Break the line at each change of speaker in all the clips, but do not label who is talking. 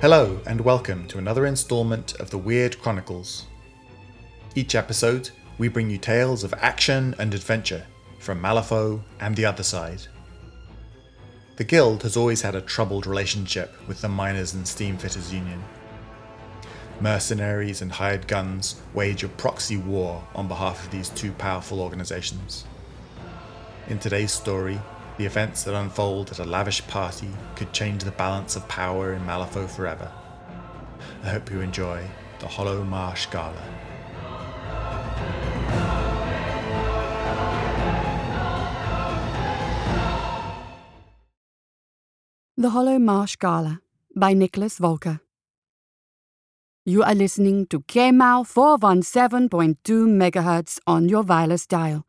Hello, and welcome to another installment of the Weird Chronicles. Each episode, we bring you tales of action and adventure from Malifaux and the other side. The Guild has always had a troubled relationship with the Miners and Steamfitters Union. Mercenaries and hired guns wage a proxy war on behalf of these two powerful organizations. In today's story, the events that unfold at a lavish party could change the balance of power in Malifaux forever. I hope you enjoy the Hollow Marsh Gala.
The Hollow Marsh Gala by Nicholas Volker. You are listening to KMAU 417.2 MHz on your wireless dial.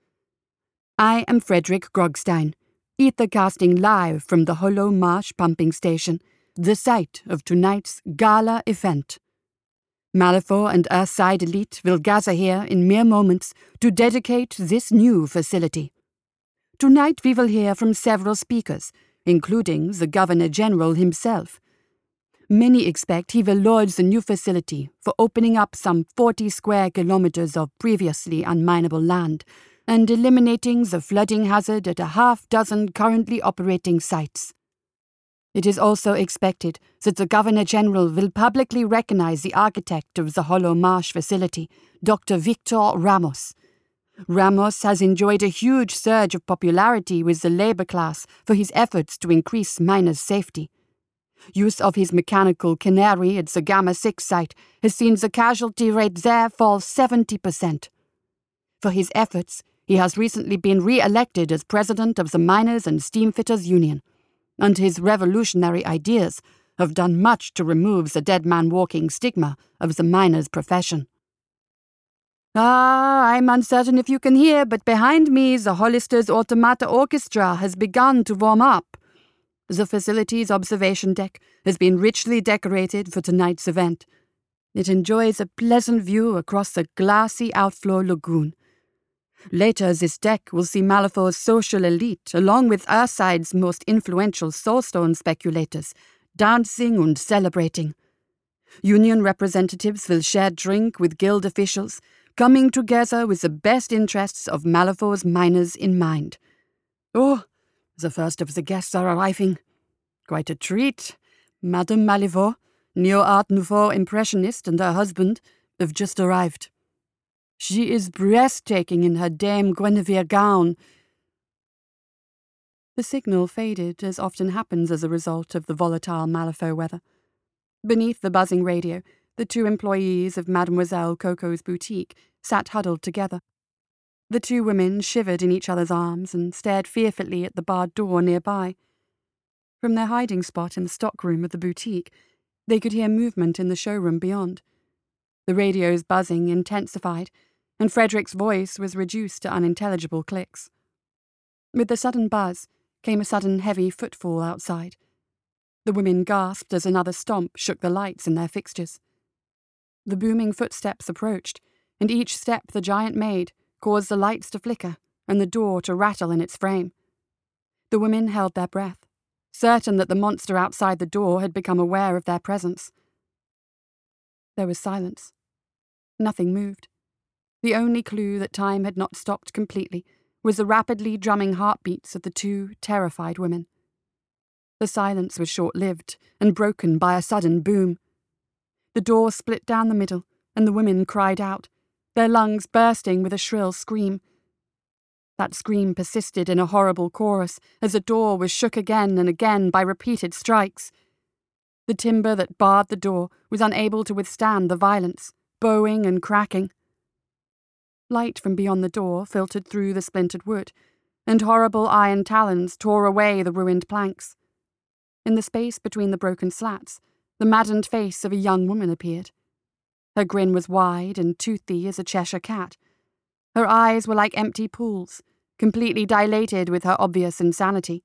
I am Frederick Grogstein, ethercasting live from the Hollow Marsh pumping station, the site of tonight's gala event. Malifaux and Earthside elite will gather here in mere moments to dedicate this new facility. Tonight we will hear from several speakers, including the Governor General himself. Many expect he will launch the new facility for opening up some 40 square kilometers of previously unminable land and eliminating the flooding hazard at a half dozen currently operating sites. It is also expected that the Governor General will publicly recognize the architect of the Hollow Marsh facility, Dr. Victor Ramos. Ramos has enjoyed a huge surge of popularity with the labor class for his efforts to increase miners' safety. Use of his mechanical canary at the Gamma 6 site has seen the casualty rate there fall 70%. For his efforts, he has recently been re elected as president of the Miners and Steamfitters Union, and his revolutionary ideas have done much to remove the dead man walking stigma of the miner's profession. Ah, I'm uncertain if you can hear, but behind me the Hollister's Automata Orchestra has begun to warm up. The facility's observation deck has been richly decorated for tonight's event. It enjoys a pleasant view across the glassy outflow lagoon Later, this deck will see Malifaux's social elite, along with Earthside's most influential soulstone speculators, dancing and celebrating. Union representatives will share drink with guild officials, coming together with the best interests of Malifaux's miners in mind. Oh, the first of the guests are arriving. Quite a treat. Madame Malivaux, Neo Art Nouveau impressionist, and her husband have just arrived. She is breathtaking in her Dame Guinevere gown. The signal faded, as often happens as a result of the volatile Malifaux weather. Beneath the buzzing radio, the two employees of Mademoiselle Coco's boutique sat huddled together. The two women shivered in each other's arms and stared fearfully at the barred door nearby. From their hiding spot in the stockroom of the boutique, they could hear movement in the showroom beyond. The radio's buzzing intensified, and Frederick's voice was reduced to unintelligible clicks. With the sudden buzz came a sudden heavy footfall outside. The women gasped as another stomp shook the lights in their fixtures. The booming footsteps approached, and each step the giant made caused the lights to flicker and the door to rattle in its frame. The women held their breath, certain that the monster outside the door had become aware of their presence. There was silence. Nothing moved. The only clue that time had not stopped completely was the rapidly drumming heartbeats of the two terrified women. The silence was short lived and broken by a sudden boom. The door split down the middle, and the women cried out, their lungs bursting with a shrill scream. That scream persisted in a horrible chorus as the door was shook again and again by repeated strikes. The timber that barred the door was unable to withstand the violence, bowing and cracking. Light from beyond the door filtered through the splintered wood, and horrible iron talons tore away the ruined planks. In the space between the broken slats, the maddened face of a young woman appeared. Her grin was wide and toothy as a Cheshire cat. Her eyes were like empty pools, completely dilated with her obvious insanity.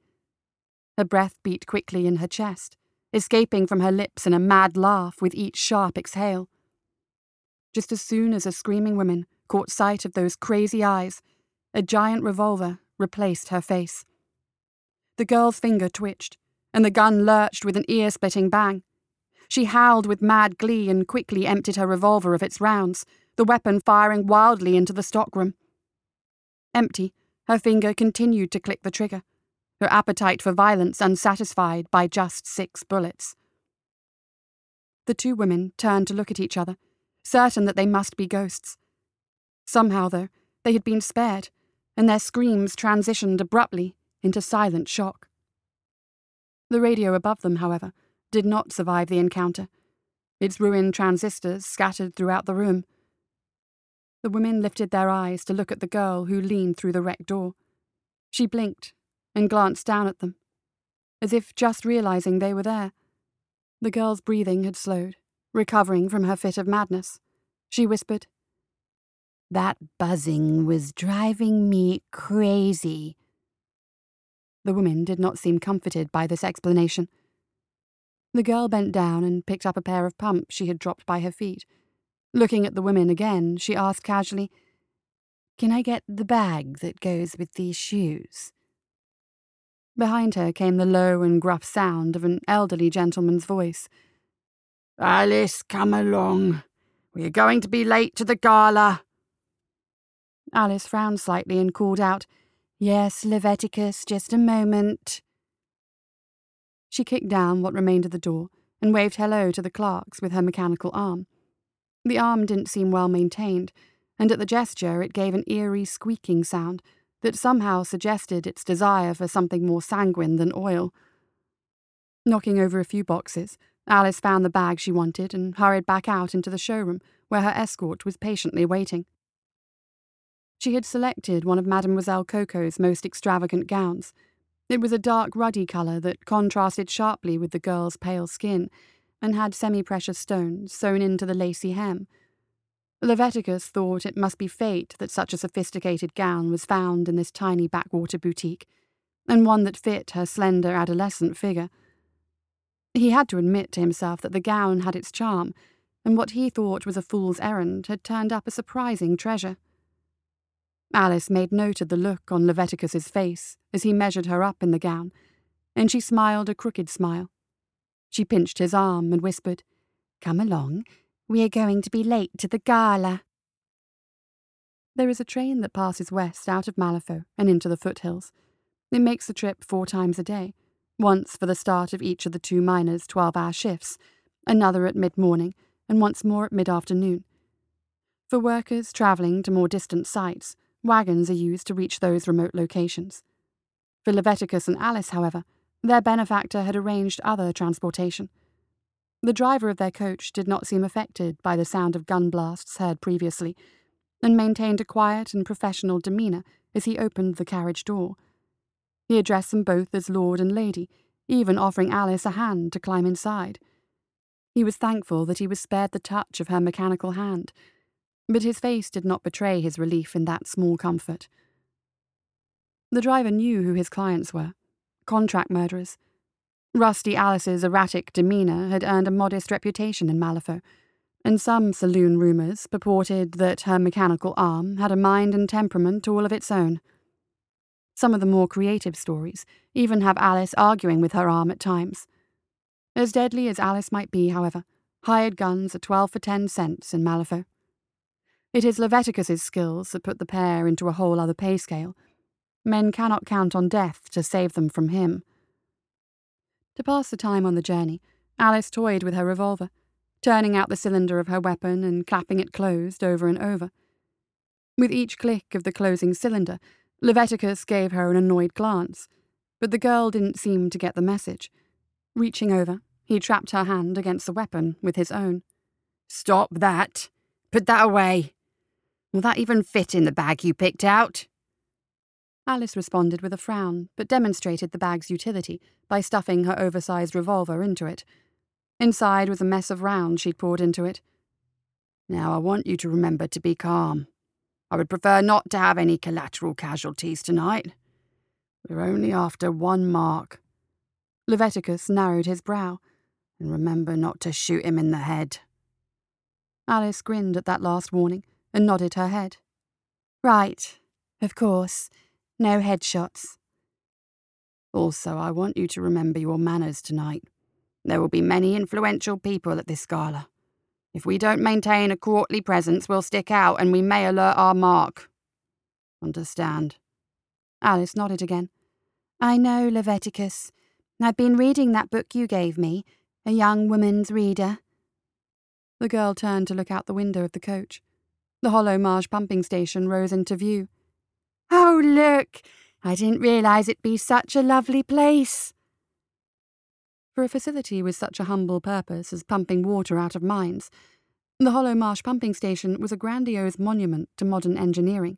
Her breath beat quickly in her chest, escaping from her lips in a mad laugh with each sharp exhale. Just as soon as the screaming women caught sight of those crazy eyes, a giant revolver replaced her face. The girl's finger twitched, and the gun lurched with an ear splitting bang. She howled with mad glee and quickly emptied her revolver of its rounds, the weapon firing wildly into the stockroom. Empty, her finger continued to click the trigger, her appetite for violence unsatisfied by just six bullets. The two women turned to look at each other, certain that they must be ghosts. Somehow, though, they had been spared, and their screams transitioned abruptly into silent shock. The radio above them, however, did not survive the encounter, its ruined transistors scattered throughout the room. The women lifted their eyes to look at the girl who leaned through the wrecked door. She blinked and glanced down at them, as if just realizing they were there. The girl's breathing had slowed, recovering from her fit of madness. She whispered,
That buzzing was driving me crazy.
The woman did not seem comforted by this explanation. The girl bent down and picked up a pair of pumps she had dropped by her feet. Looking at the women again, she asked casually,
Can I get the bag that goes with these shoes?
Behind her came the low and gruff sound of an elderly gentleman's voice.
Alice, come along. We are going to be late to the gala.
Alice frowned slightly and called out,
Yes, Leviticus, just a moment.
She kicked down what remained of the door and waved hello to the clerks with her mechanical arm. The arm didn't seem well maintained, and at the gesture it gave an eerie squeaking sound that somehow suggested its desire for something more sanguine than oil. Knocking over a few boxes, Alice found the bag she wanted and hurried back out into the showroom where her escort was patiently waiting. She had selected one of Mademoiselle Coco's most extravagant gowns. It was a dark ruddy colour that contrasted sharply with the girl's pale skin and had semi precious stones sewn into the lacy hem. Leviticus thought it must be fate that such a sophisticated gown was found in this tiny backwater boutique, and one that fit her slender adolescent figure. He had to admit to himself that the gown had its charm, and what he thought was a fool's errand had turned up a surprising treasure. Alice made note of the look on Leviticus's face as he measured her up in the gown, and she smiled a crooked smile. She pinched his arm and whispered,
Come along, we are going to be late to the gala.
There is a train that passes west out of Malifaux and into the foothills. It makes the trip four times a day, once for the start of each of the two miners' 12 hour shifts, another at mid morning, and once more at mid afternoon. For workers travelling to more distant sites, wagons are used to reach those remote locations. For Leviticus and Alice, however, their benefactor had arranged other transportation. The driver of their coach did not seem affected by the sound of gun blasts heard previously, and maintained a quiet and professional demeanour as he opened the carriage door. He addressed them both as Lord and Lady, even offering Alice a hand to climb inside. He was thankful that he was spared the touch of her mechanical hand, but his face did not betray his relief in that small comfort. The driver knew who his clients were contract murderers Rusty Alice's erratic demeanour had earned a modest reputation in Malifaux, and some saloon rumours purported that her mechanical arm had a mind and temperament all of its own. Some of the more creative stories even have Alice arguing with her arm at times. As deadly as Alice might be, however, hired guns are 12 for 10 cents in Malifaux. It is Leviticus's skills that put the pair into a whole other pay scale. Men cannot count on death to save them from him. To pass the time on the journey, Alice toyed with her revolver, turning out the cylinder of her weapon and clapping it closed over and over. With each click of the closing cylinder, Leviticus gave her an annoyed glance, but the girl didn't seem to get the message. Reaching over, he trapped her hand against the weapon with his own.
Stop that! Put that away! Will that even fit in the bag you picked out?
Alice responded with a frown, but demonstrated the bag's utility by stuffing her oversized revolver into it. Inside was a mess of rounds she'd poured into it.
Now I want you to remember to be calm. I would prefer not to have any collateral casualties tonight. We're only after one mark.
Leviticus narrowed his brow.
And remember not to shoot him in the head.
Alice grinned at that last warning and nodded her head.
Right, of course. No headshots.
Also, I want you to remember your manners tonight.
There will be many influential people at this gala. If we don't maintain a courtly presence, we'll stick out and we may alert our mark. Understand?
Alice nodded again. I know, Leviticus. I've been reading that book you gave me, A Young Woman's Reader.
The girl turned to look out the window of the coach. The Hollow Marsh pumping station rose into view.
Oh, look! I didn't realize it'd be such a lovely place.
For a facility with such a humble purpose as pumping water out of mines, the Hollow Marsh pumping station was a grandiose monument to modern engineering.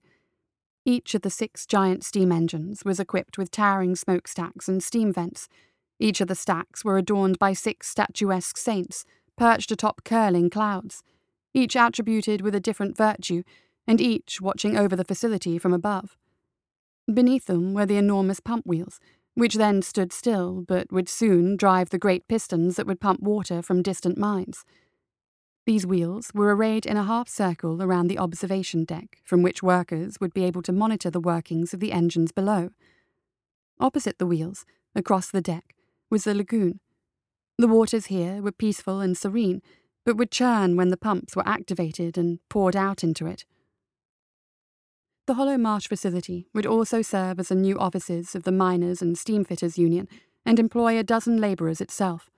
Each of the six giant steam engines was equipped with towering smokestacks and steam vents. Each of the stacks were adorned by six statuesque saints, perched atop curling clouds, each attributed with a different virtue, and each watching over the facility from above. Beneath them were the enormous pump wheels, which then stood still but would soon drive the great pistons that would pump water from distant mines. These wheels were arrayed in a half circle around the observation deck, from which workers would be able to monitor the workings of the engines below. Opposite the wheels, across the deck, was the lagoon. The waters here were peaceful and serene, but would churn when the pumps were activated and poured out into it. The Hollow Marsh facility would also serve as the new offices of the Miners and Steamfitters Union and employ a dozen labourers itself.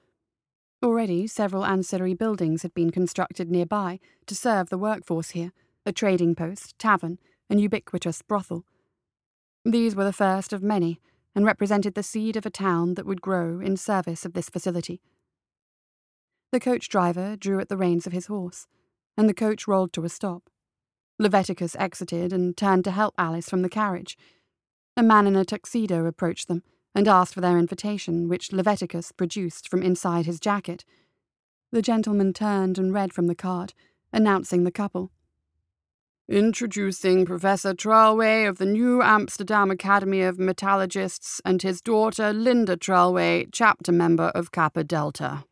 Already, several ancillary buildings had been constructed nearby to serve the workforce here a trading post, tavern, and ubiquitous brothel. These were the first of many and represented the seed of a town that would grow in service of this facility. The coach driver drew at the reins of his horse, and the coach rolled to a stop. Leviticus exited and turned to help Alice from the carriage. A man in a tuxedo approached them and asked for their invitation, which Leviticus produced from inside his jacket. The gentleman turned and read from the card, announcing the couple.
Introducing Professor Trelway of the New Amsterdam Academy of Metallurgists and his daughter Linda Trelway, chapter member of Kappa Delta.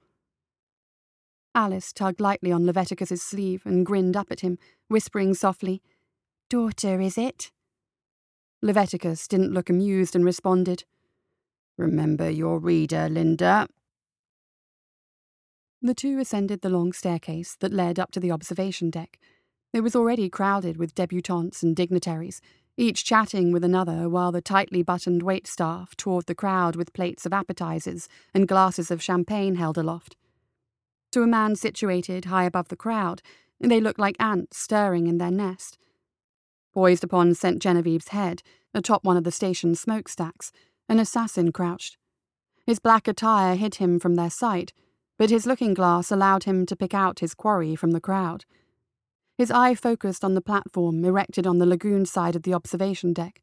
Alice tugged lightly on Leviticus's sleeve and grinned up at him, whispering softly,
Daughter, is it?
Leviticus didn't look amused and responded,
Remember your reader, Linda.
The two ascended the long staircase that led up to the observation deck. It was already crowded with debutantes and dignitaries, each chatting with another while the tightly buttoned wait staff toured the crowd with plates of appetizers and glasses of champagne held aloft. To a man situated high above the crowd, they looked like ants stirring in their nest. Poised upon St. Genevieve's head, atop one of the station's smokestacks, an assassin crouched. His black attire hid him from their sight, but his looking glass allowed him to pick out his quarry from the crowd. His eye focused on the platform erected on the lagoon side of the observation deck,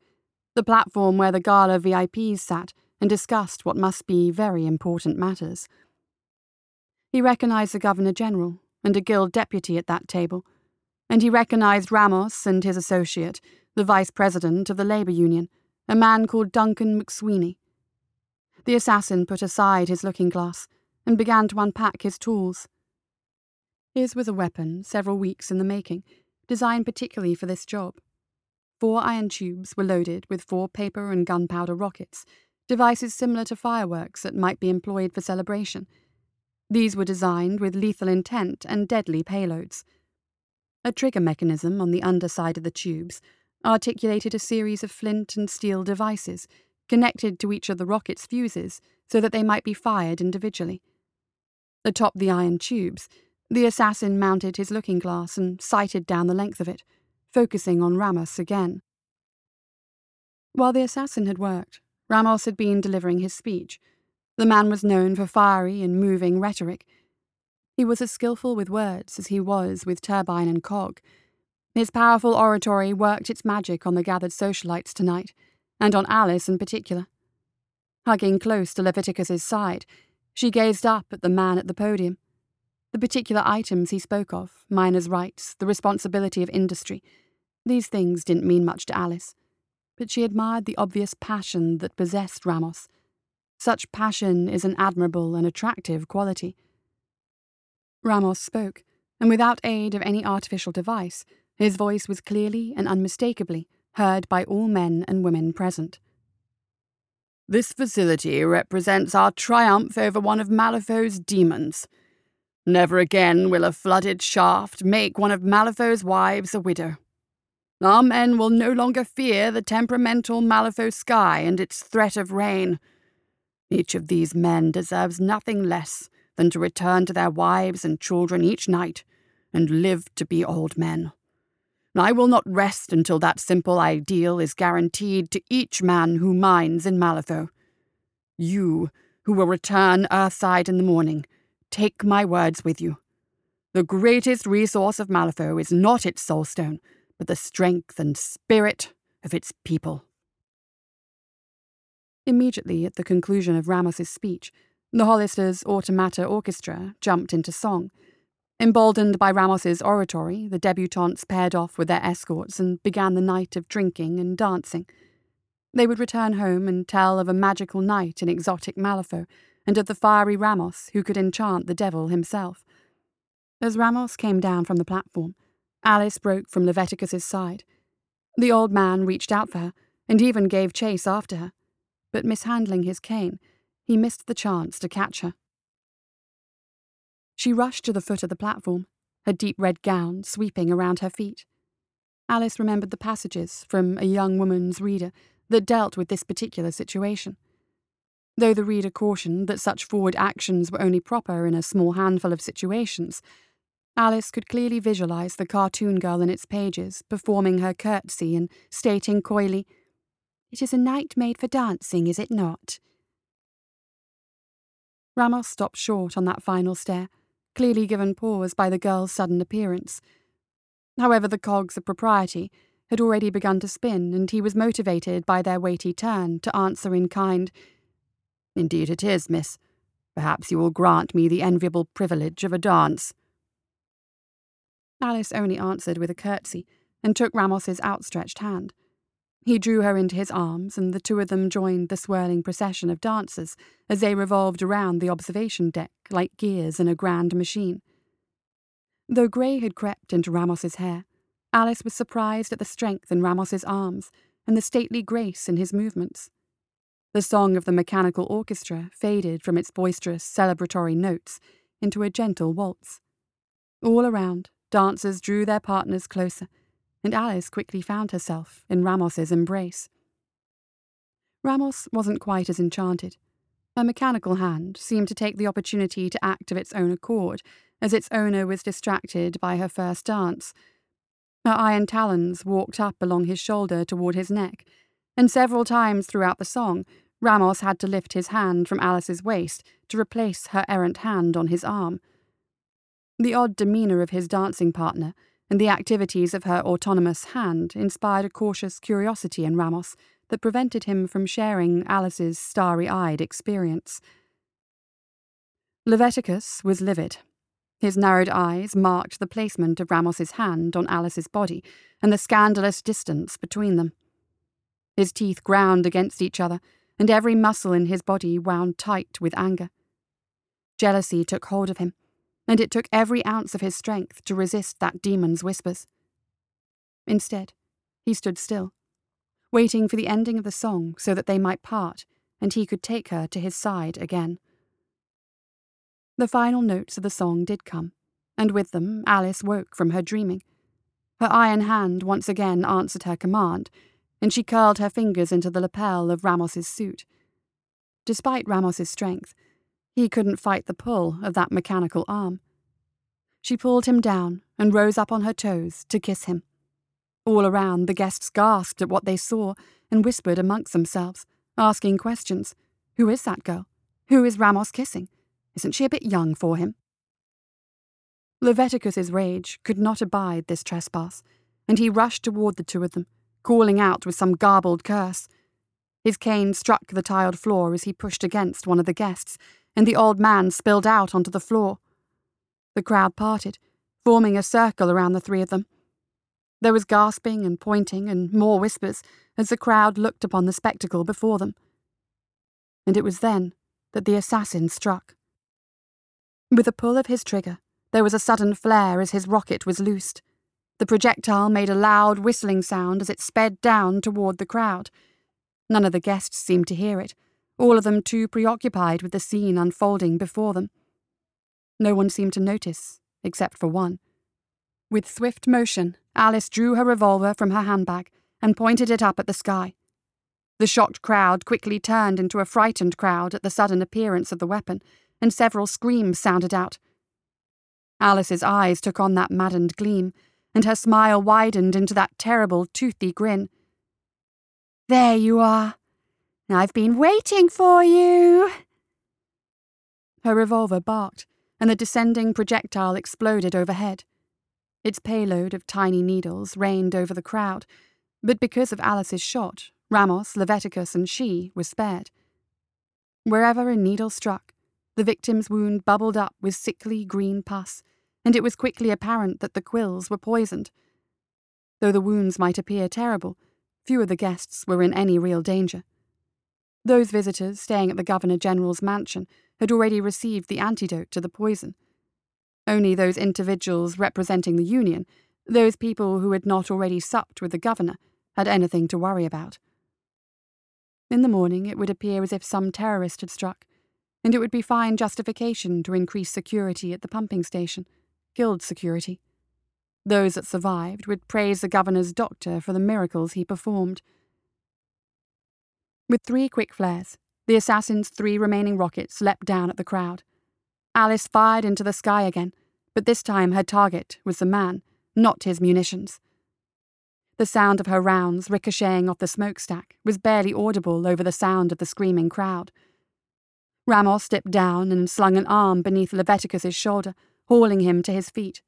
the platform where the gala VIPs sat and discussed what must be very important matters. He recognized the Governor General and a guild deputy at that table, and he recognized Ramos and his associate, the Vice President of the Labour Union, a man called Duncan McSweeney. The assassin put aside his looking glass and began to unpack his tools. His was a weapon several weeks in the making, designed particularly for this job. Four iron tubes were loaded with four paper and gunpowder rockets, devices similar to fireworks that might be employed for celebration. These were designed with lethal intent and deadly payloads. A trigger mechanism on the underside of the tubes articulated a series of flint and steel devices connected to each of the rocket's fuses so that they might be fired individually. Atop the iron tubes, the assassin mounted his looking glass and sighted down the length of it, focusing on Ramos again. While the assassin had worked, Ramos had been delivering his speech. The man was known for fiery and moving rhetoric. He was as skilful with words as he was with turbine and cog, his powerful oratory worked its magic on the gathered socialites tonight, and on Alice in particular. Hugging close to Leviticus's side, she gazed up at the man at the podium. The particular items he spoke of, miners' rights, the responsibility of industry, these things didn't mean much to Alice, but she admired the obvious passion that possessed Ramos. Such passion is an admirable and attractive quality. Ramos spoke, and without aid of any artificial device, his voice was clearly and unmistakably heard by all men and women present.
This facility represents our triumph over one of Malifaux's demons. Never again will a flooded shaft make one of Malifaux's wives a widow. Our men will no longer fear the temperamental Malifaux sky and its threat of rain. Each of these men deserves nothing less than to return to their wives and children each night and live to be old men. I will not rest until that simple ideal is guaranteed to each man who mines in Malifaux. You, who will return Earthside in the morning, take my words with you. The greatest resource of Malifaux is not its soulstone, but the strength and spirit of its people.
Immediately at the conclusion of Ramos's speech, the Hollisters' Automata Orchestra jumped into song Emboldened by Ramos's oratory, the debutantes paired off with their escorts and began the night of drinking and dancing. They would return home and tell of a magical night in exotic Malifaux, and of the fiery Ramos who could enchant the devil himself. As Ramos came down from the platform, Alice broke from Leviticus's side. The old man reached out for her, and even gave chase after her, but mishandling his cane, he missed the chance to catch her. She rushed to the foot of the platform, her deep red gown sweeping around her feet. Alice remembered the passages from A Young Woman's Reader that dealt with this particular situation. Though the reader cautioned that such forward actions were only proper in a small handful of situations, Alice could clearly visualize the cartoon girl in its pages performing her curtsy and stating coyly, It is a night made for dancing, is it not? Ramos stopped short on that final stare clearly given pause by the girl's sudden appearance. However, the cogs of propriety had already begun to spin, and he was motivated by their weighty turn to answer in kind. Indeed it is, miss. Perhaps you will grant me the enviable privilege of a dance. Alice only answered with a curtsy, and took Ramos's outstretched hand. He drew her into his arms, and the two of them joined the swirling procession of dancers as they revolved around the observation deck like gears in a grand machine. Though grey had crept into Ramos's hair, Alice was surprised at the strength in Ramos's arms and the stately grace in his movements. The song of the mechanical orchestra faded from its boisterous celebratory notes into a gentle waltz. All around, dancers drew their partners closer and Alice quickly found herself in Ramos's embrace. Ramos wasn't quite as enchanted. Her mechanical hand seemed to take the opportunity to act of its own accord, as its owner was distracted by her first dance. Her iron talons walked up along his shoulder toward his neck, and several times throughout the song, Ramos had to lift his hand from Alice's waist to replace her errant hand on his arm. The odd demeanour of his dancing partner and the activities of her autonomous hand inspired a cautious curiosity in Ramos that prevented him from sharing Alice's starry eyed experience. Leviticus was livid. His narrowed eyes marked the placement of Ramos's hand on Alice's body and the scandalous distance between them. His teeth ground against each other, and every muscle in his body wound tight with anger. Jealousy took hold of him, and it took every ounce of his strength to resist that demon's whispers. Instead, he stood still, waiting for the ending of the song so that they might part and he could take her to his side again. The final notes of the song did come, and with them Alice woke from her dreaming. Her iron hand once again answered her command, and she curled her fingers into the lapel of Ramos's suit. Despite Ramos's strength, he couldn't fight the pull of that mechanical arm. She pulled him down and rose up on her toes to kiss him. All around, the guests gasped at what they saw and whispered amongst themselves, asking questions. Who is that girl? Who is Ramos kissing? Isn't she a bit young for him? Leviticus's rage could not abide this trespass, and he rushed toward the two of them, calling out with some garbled curse. His cane struck the tiled floor as he pushed against one of the guests, and the old man spilled out onto the floor. The crowd parted, forming a circle around the three of them. There was gasping and pointing and more whispers as the crowd looked upon the spectacle before them. And it was then that the assassin struck. With a pull of his trigger, there was a sudden flare as his rocket was loosed. The projectile made a loud whistling sound as it sped down toward the crowd. None of the guests seemed to hear it, all of them too preoccupied with the scene unfolding before them. No one seemed to notice, except for one. With swift motion, Alice drew her revolver from her handbag and pointed it up at the sky. The shocked crowd quickly turned into a frightened crowd at the sudden appearance of the weapon, and several screams sounded out. Alice's eyes took on that maddened gleam, and her smile widened into that terrible, toothy grin. There you are. I've been waiting for you. Her revolver barked, and the descending projectile exploded overhead. Its payload of tiny needles rained over the crowd, but because of Alice's shot, Ramos, Leviticus, and she were spared. Wherever a needle struck, the victim's wound bubbled up with sickly green pus, and it was quickly apparent that the quills were poisoned. Though the wounds might appear terrible, few of the guests were in any real danger. Those visitors staying at the Governor General's mansion had already received the antidote to the poison. Only those individuals representing the Union, those people who had not already supped with the Governor, had anything to worry about. In the morning, it would appear as if some terrorist had struck, and it would be fine justification to increase security at the pumping station, guild security. Those that survived would praise the governor's doctor for the miracles he performed. With three quick flares, the assassin's three remaining rockets leapt down at the crowd. Alice fired into the sky again, but this time her target was the man, not his munitions. The sound of her rounds ricocheting off the smokestack was barely audible over the sound of the screaming crowd. Ramos dipped down and slung an arm beneath Leviticus's shoulder, hauling him to his feet.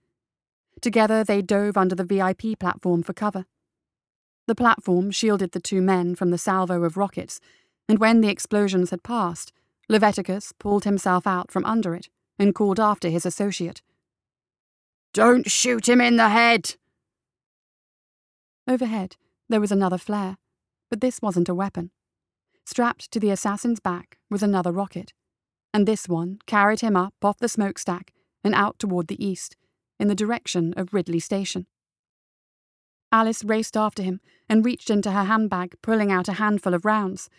Together they dove under the VIP platform for cover. The platform shielded the two men from the salvo of rockets, and when the explosions had passed, Leviticus pulled himself out from under it and called after his associate. Don't shoot him in the head! Overhead, there was another flare, but this wasn't a weapon. Strapped to the assassin's back was another rocket, and this one carried him up off the smokestack and out toward the east, in the direction of Ridley Station. Alice raced after him and reached into her handbag, pulling out a handful of rounds.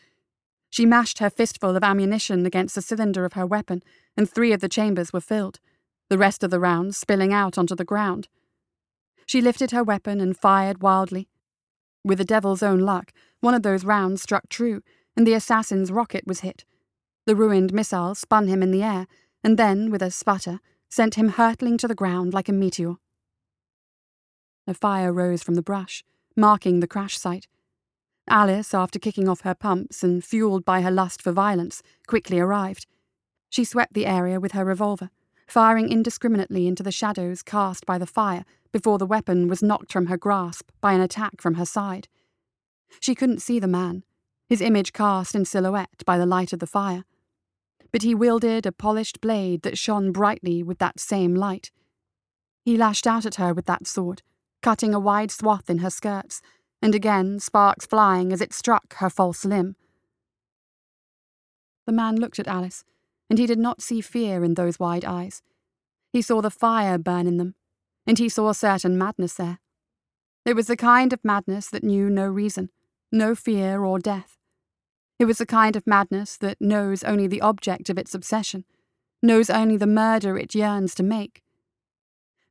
She mashed her fistful of ammunition against the cylinder of her weapon, and three of the chambers were filled, the rest of the rounds spilling out onto the ground. She lifted her weapon and fired wildly. With the devil's own luck, one of those rounds struck true, and the assassin's rocket was hit. The ruined missile spun him in the air, and then, with a sputter, sent him hurtling to the ground like a meteor. A fire rose from the brush, marking the crash site. Alice, after kicking off her pumps and fueled by her lust for violence, quickly arrived. She swept the area with her revolver, firing indiscriminately into the shadows cast by the fire before the weapon was knocked from her grasp by an attack from her side. She couldn't see the man, his image cast in silhouette by the light of the fire. But he wielded a polished blade that shone brightly with that same light. He lashed out at her with that sword, cutting a wide swath in her skirts, and again sparks flying as it struck her false limb. The man looked at Alice, and he did not see fear in those wide eyes. He saw the fire burn in them, and he saw a certain madness there. It was the kind of madness that knew no reason, no fear or death. It was the kind of madness that knows only the object of its obsession, knows only the murder it yearns to make.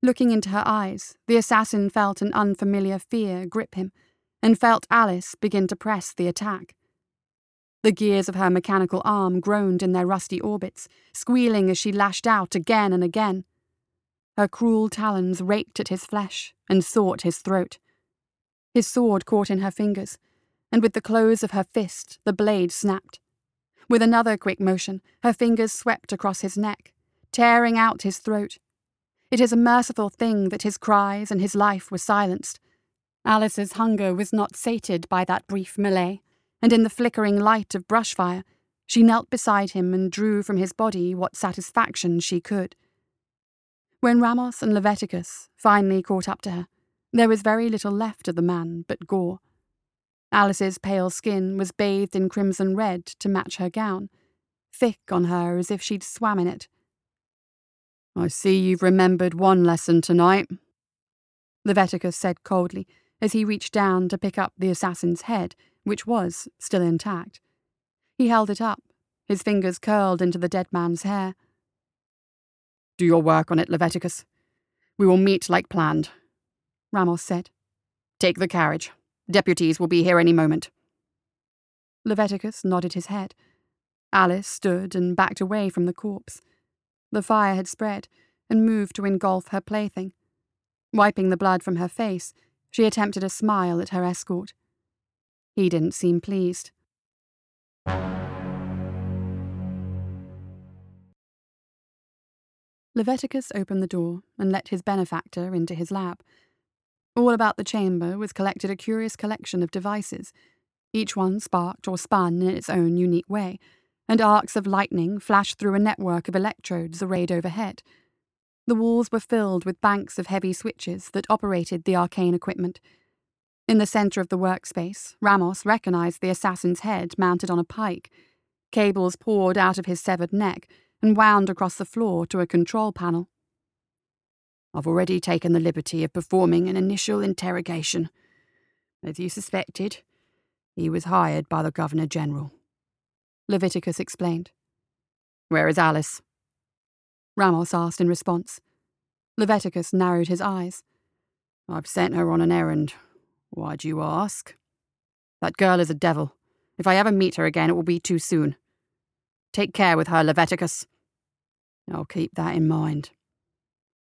Looking into her eyes, the assassin felt an unfamiliar fear grip him, and felt Alice begin to press the attack. The gears of her mechanical arm groaned in their rusty orbits, squealing as she lashed out again and again. Her cruel talons raked at his flesh and sought his throat. His sword caught in her fingers, and with the close of her fist, the blade snapped. With another quick motion, her fingers swept across his neck, tearing out his throat. It is a merciful thing that his cries and his life were silenced. Alice's hunger was not sated by that brief melee, and in the flickering light of brushfire, she knelt beside him and drew from his body what satisfaction she could. When Ramos and Leviticus finally caught up to her, there was very little left of the man but gore. Alice's pale skin was bathed in crimson red to match her gown, thick on her as if she'd swam in it. I see you've remembered one lesson tonight, Leviticus said coldly as he reached down to pick up the assassin's head, which was still intact. He held it up, his fingers curled into the dead man's hair.
Do your work on it, Leviticus. We will meet like planned, Ramos said. Take the carriage. Deputies will be here any moment.
Leviticus nodded his head. Alice stood and backed away from the corpse. The fire had spread and moved to engulf her plaything. Wiping the blood from her face, she attempted a smile at her escort. He didn't seem pleased. Leviticus opened the door and let his benefactor into his lab. All about the chamber was collected a curious collection of devices. Each one sparked or spun in its own unique way, and arcs of lightning flashed through a network of electrodes arrayed overhead. The walls were filled with banks of heavy switches that operated the arcane equipment. In the center of the workspace, Ramos recognized the assassin's head mounted on a pike. Cables poured out of his severed neck and wound across the floor to a control panel.
I've already taken the liberty of performing an initial interrogation. As you suspected, he was hired by the Governor General.
Leviticus explained.
Where is Alice?
Ramos asked in response. Leviticus narrowed his eyes.
I've sent her on an errand. Why do you ask? That girl is a devil. If I ever meet her again, it will be too soon. Take care with her, Leviticus. I'll keep that in mind.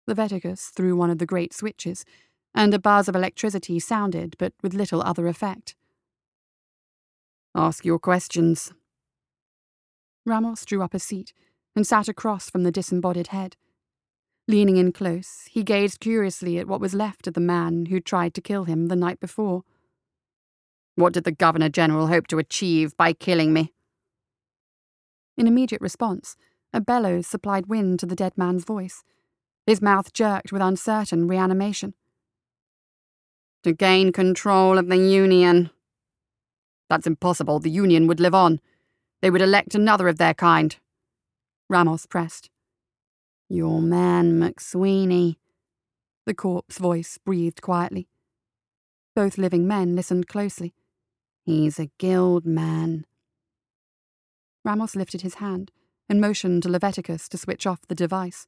Leviticus threw one of the great switches, and a buzz of electricity sounded, but with little other effect.
Ask your questions.
Ramos drew up a seat and sat across from the disembodied head. Leaning in close, he gazed curiously at what was left of the man who'd tried to kill him the night before.
What did the Governor General hope to achieve by killing me?
In immediate response, a bellows supplied wind to the dead man's voice. His mouth jerked with uncertain reanimation.
To gain control of the Union. That's impossible. The Union would live on. They would elect another of their kind.
Ramos pressed.
Your man, McSweeney.
The corpse voice breathed quietly. Both living men listened closely.
He's a guild man.
Ramos lifted his hand and motioned to Leviticus to switch off the device.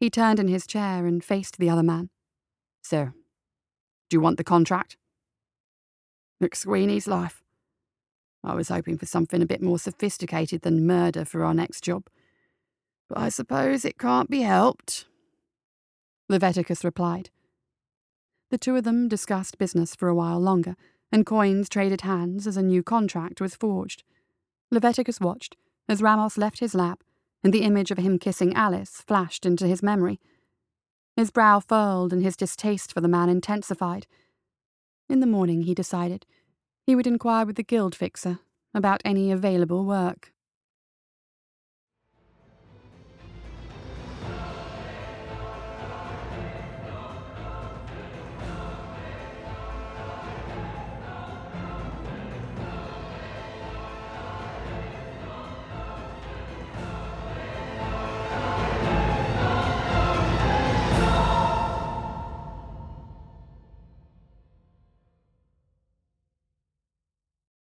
He turned in his chair and faced the other man.
Sir, do you want the contract?
McSweeney's life. I was hoping for something a bit more sophisticated than murder for our next job. But I suppose it can't be helped.
Leviticus replied. The two of them discussed business for a while longer, and coins traded hands as a new contract was forged. Leviticus watched as Ramos left his lap, and the image of him kissing Alice flashed into his memory. His brow furled and his distaste for the man intensified. In the morning, he decided, he would inquire with the guild fixer about any available work.